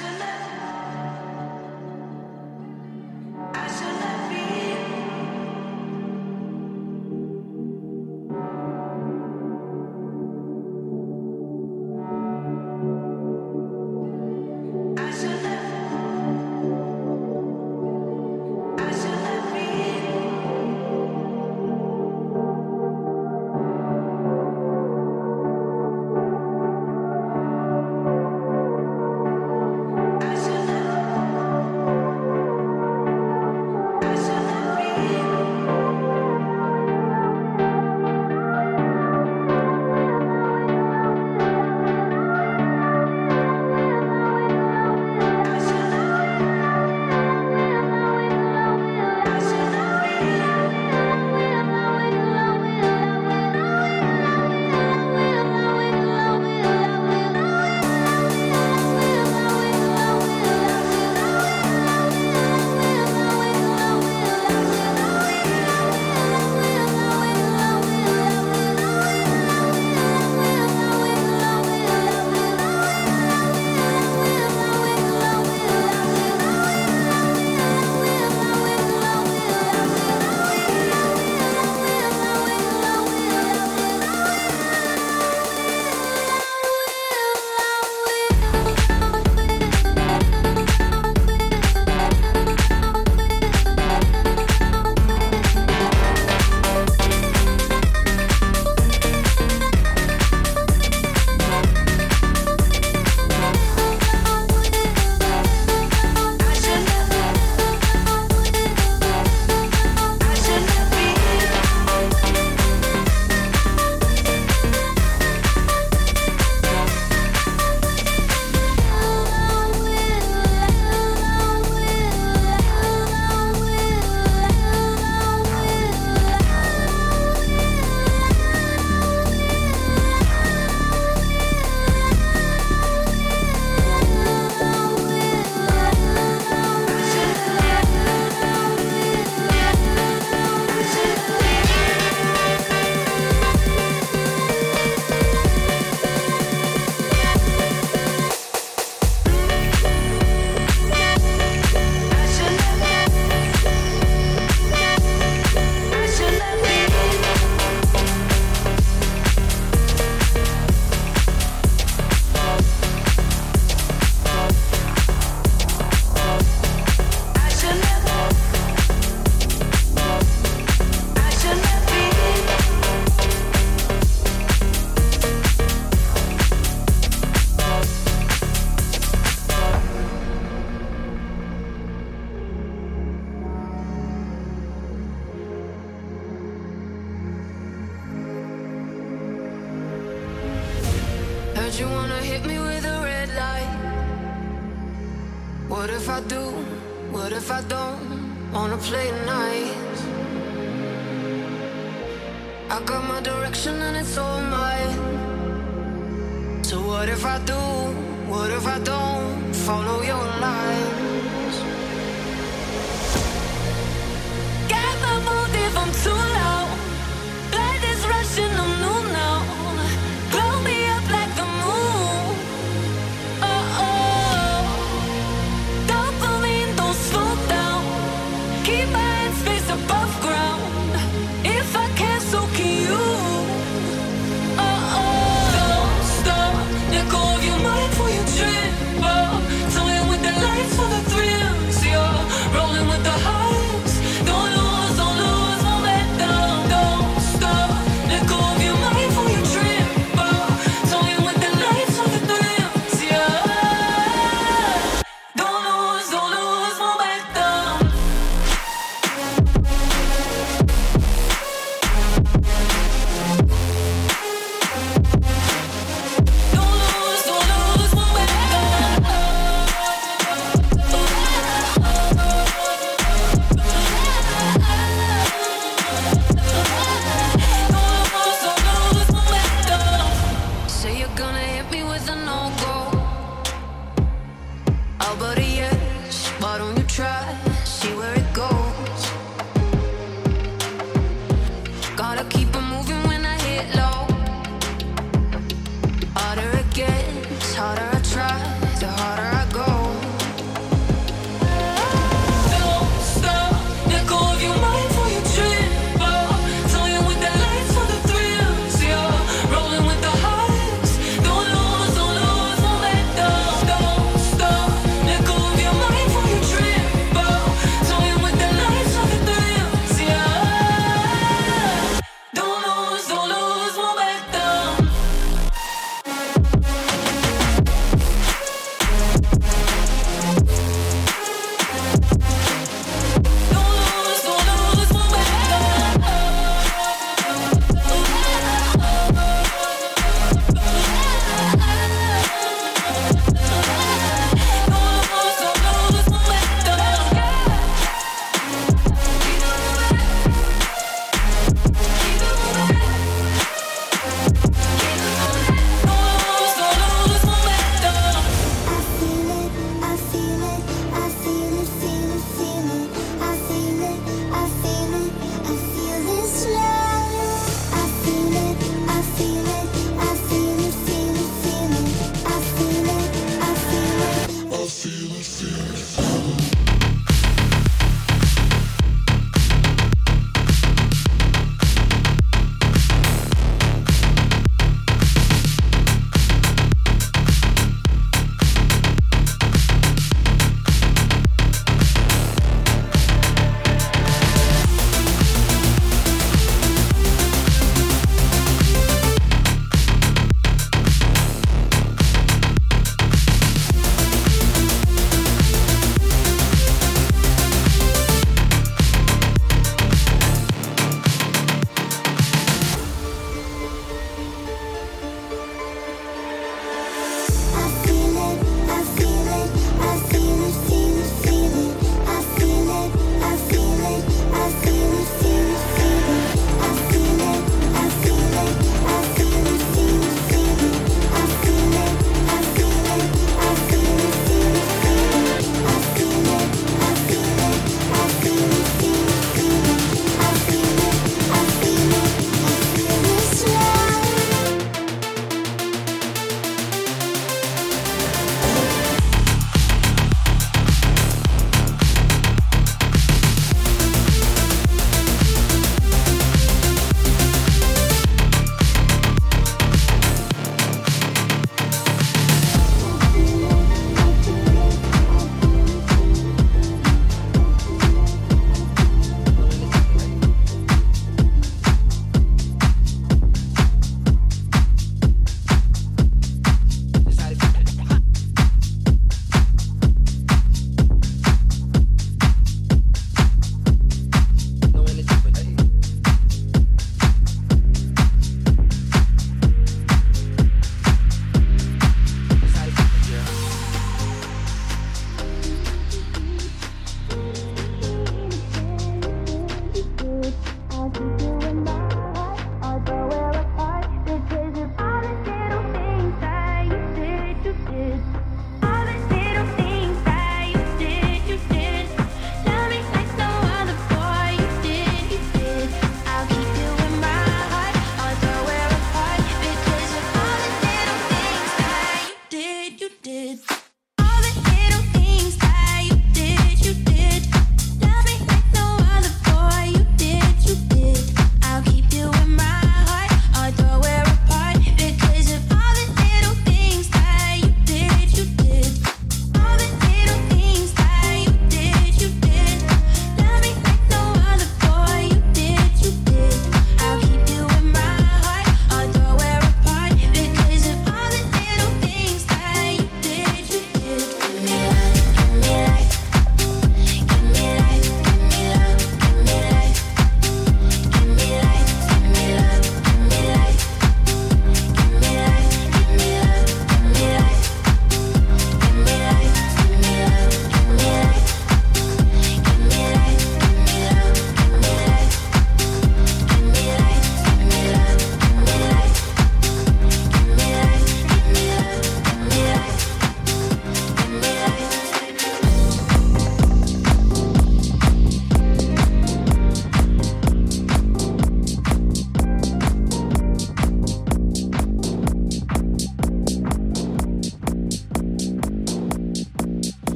I try,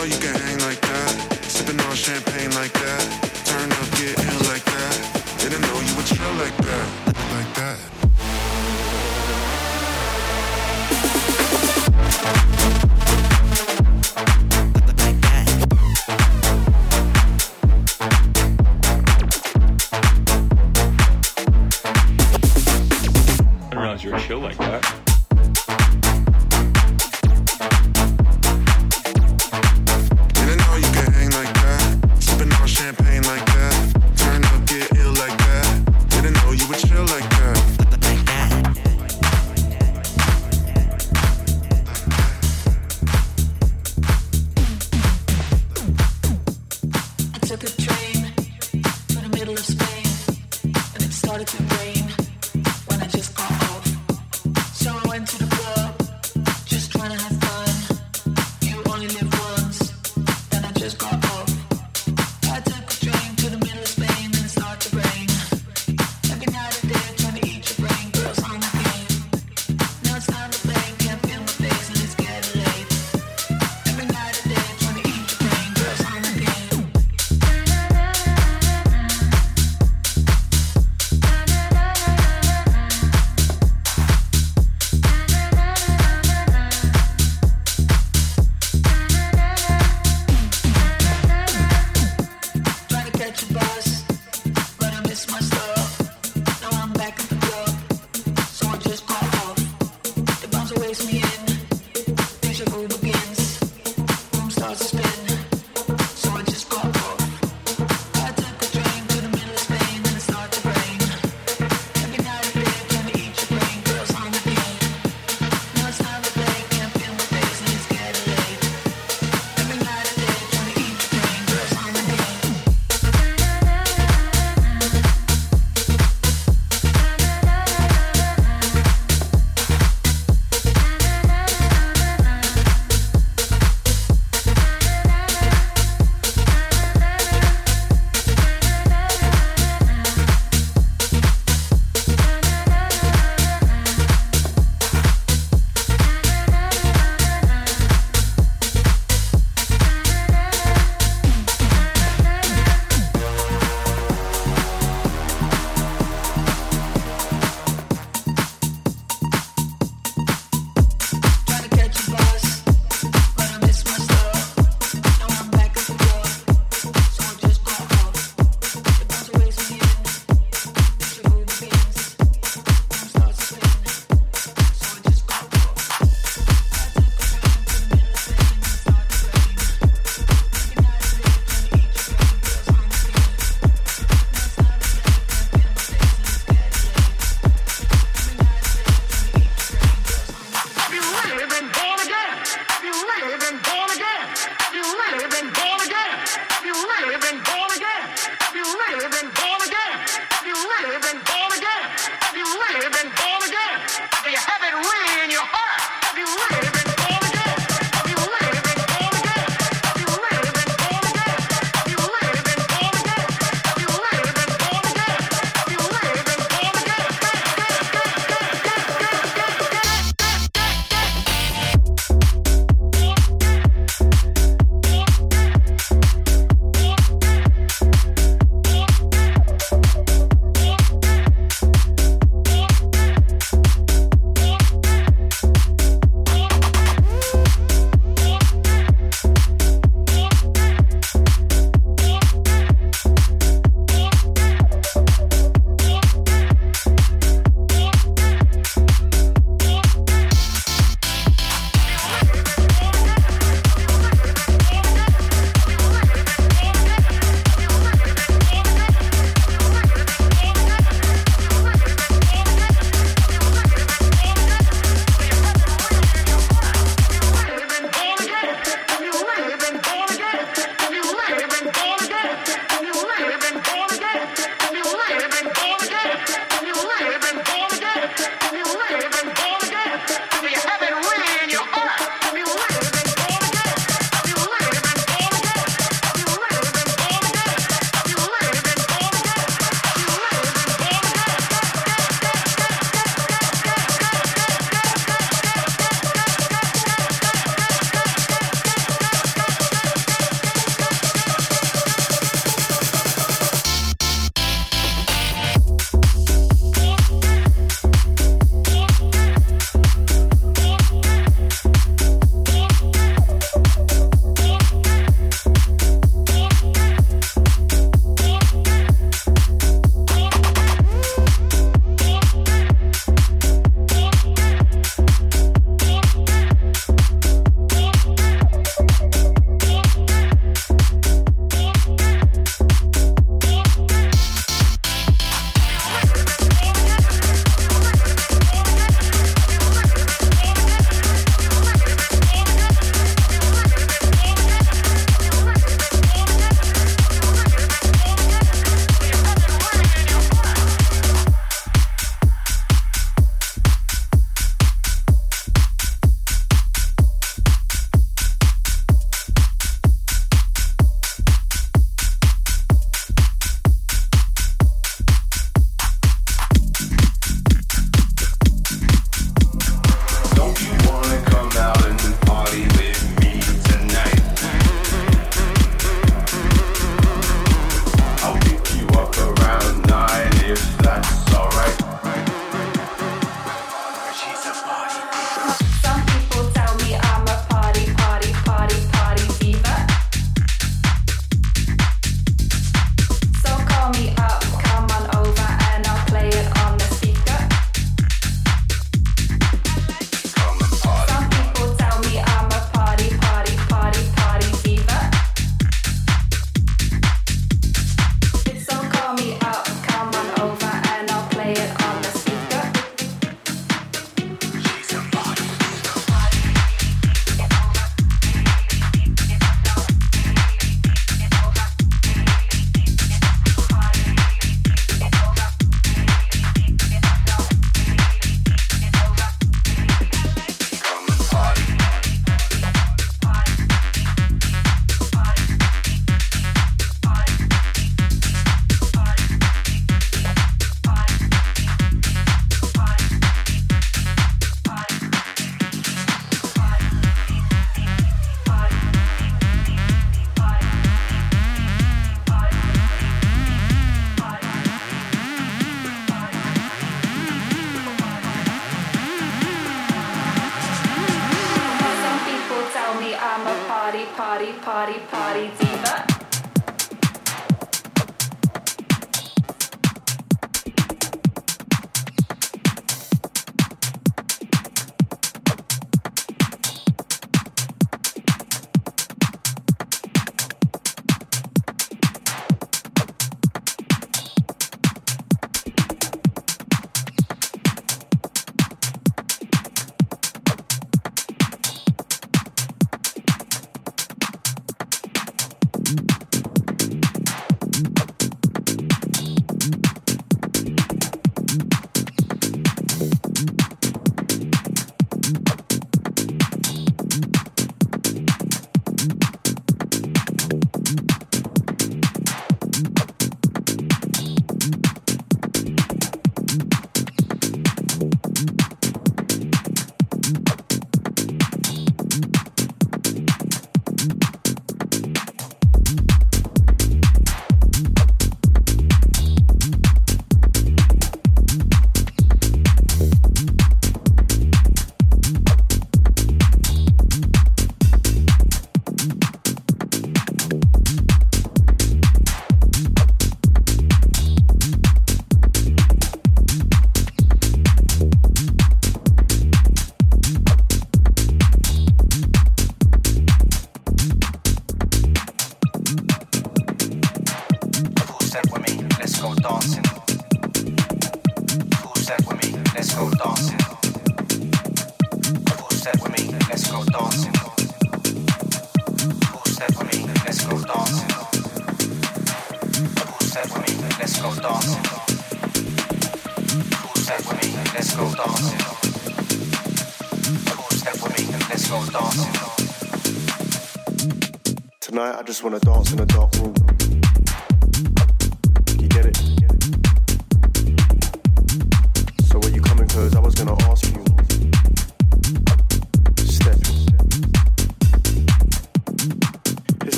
know you can hang like that. Sipping on champagne like that. Turn up, get in like that. Didn't know you would chill like that.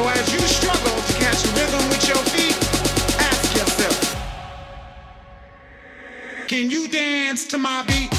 So as you struggle to catch rhythm with your feet, ask yourself, can you dance to my beat?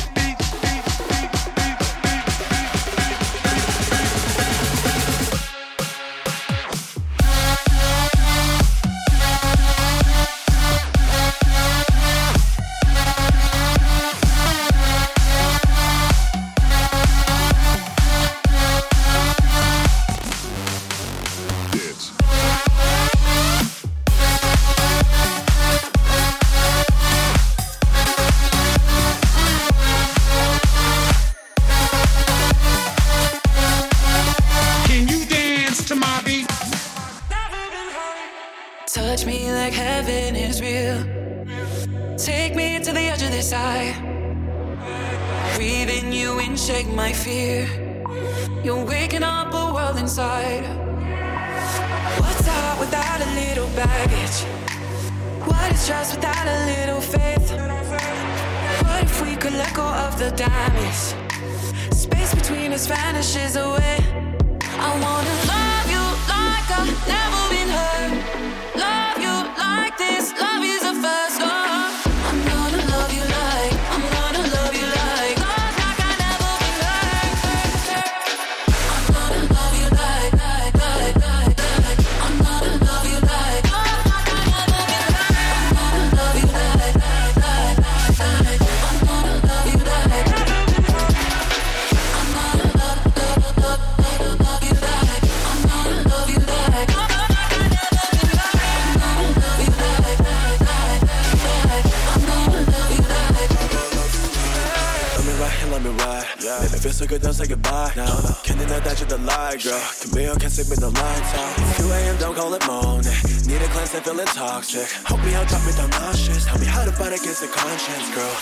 feels so good, don't say goodbye now. you're the lie, girl. Come here, can't sleep me, the light out. 2 a.m., don't call it morning. Need a cleanse and feeling toxic. Hope me out, drop me down nauseous. Tell me how to fight against the conscience, girl.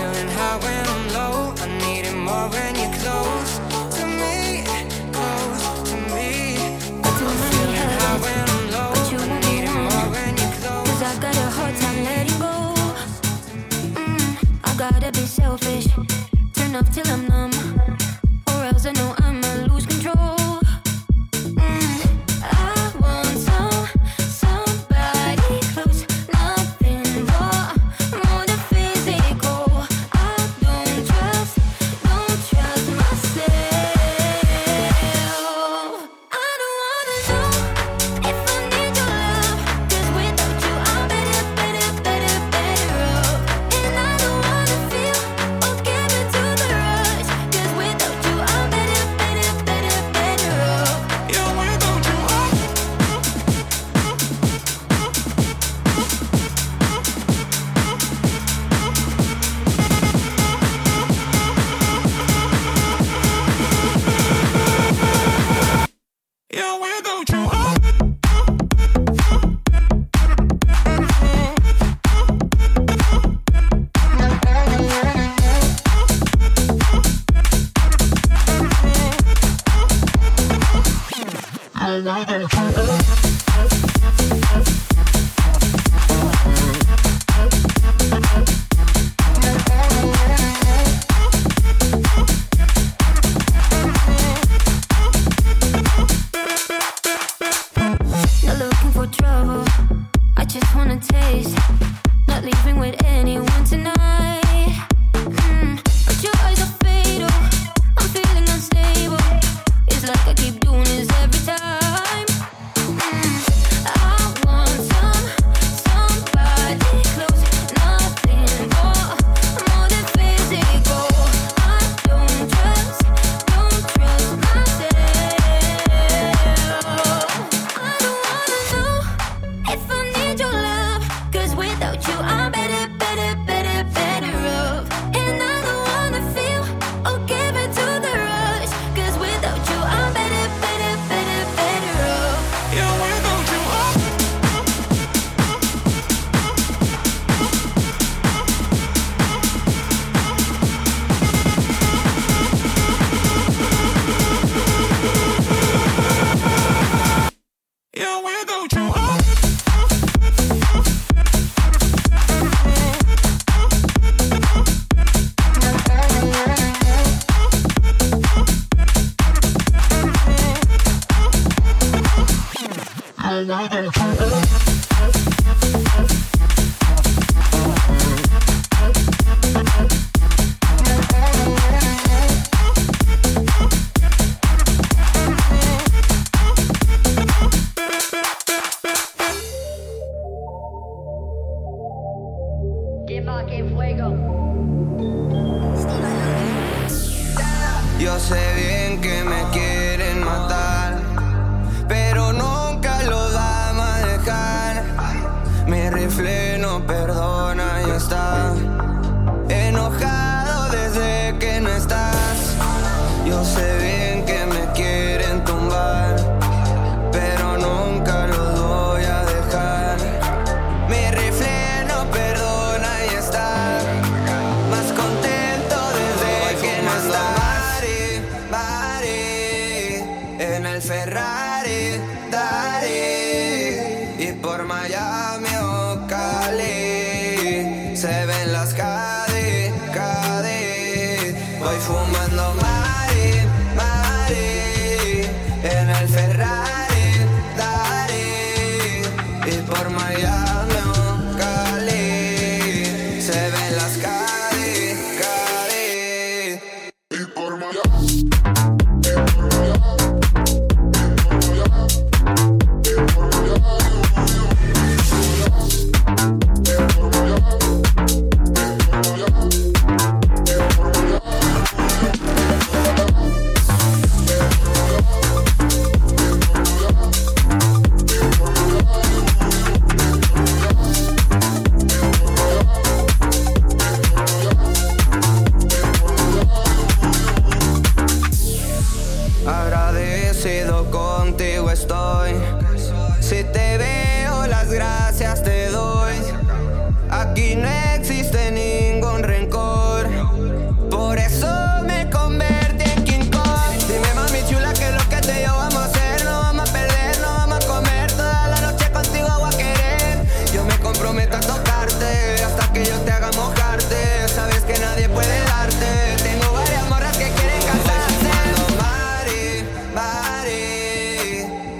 Feeling high when I'm low. I need it more when you're close to me. Close to me. I'm feeling high when I'm low. But you I need it more when you're close. Cause I got a hard time letting go. Mm, I gotta be selfish. Turn up till I'm numb. Or else I know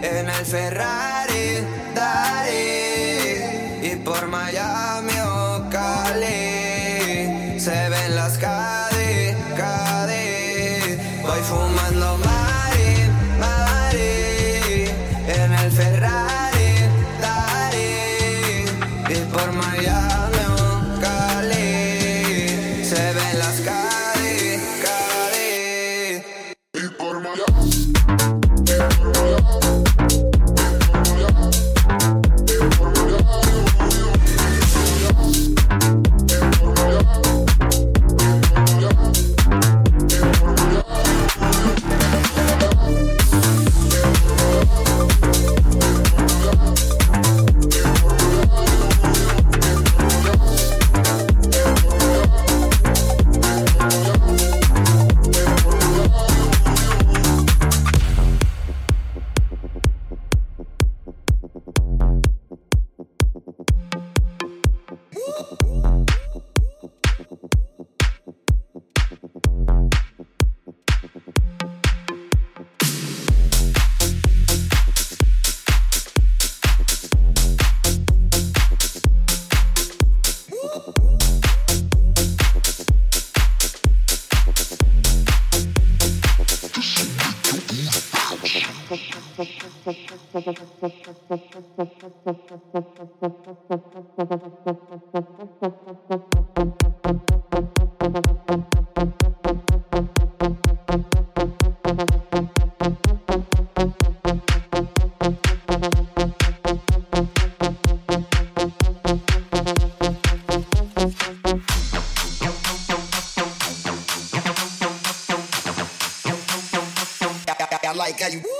en el Ferrari, Dari, y por Miami like you.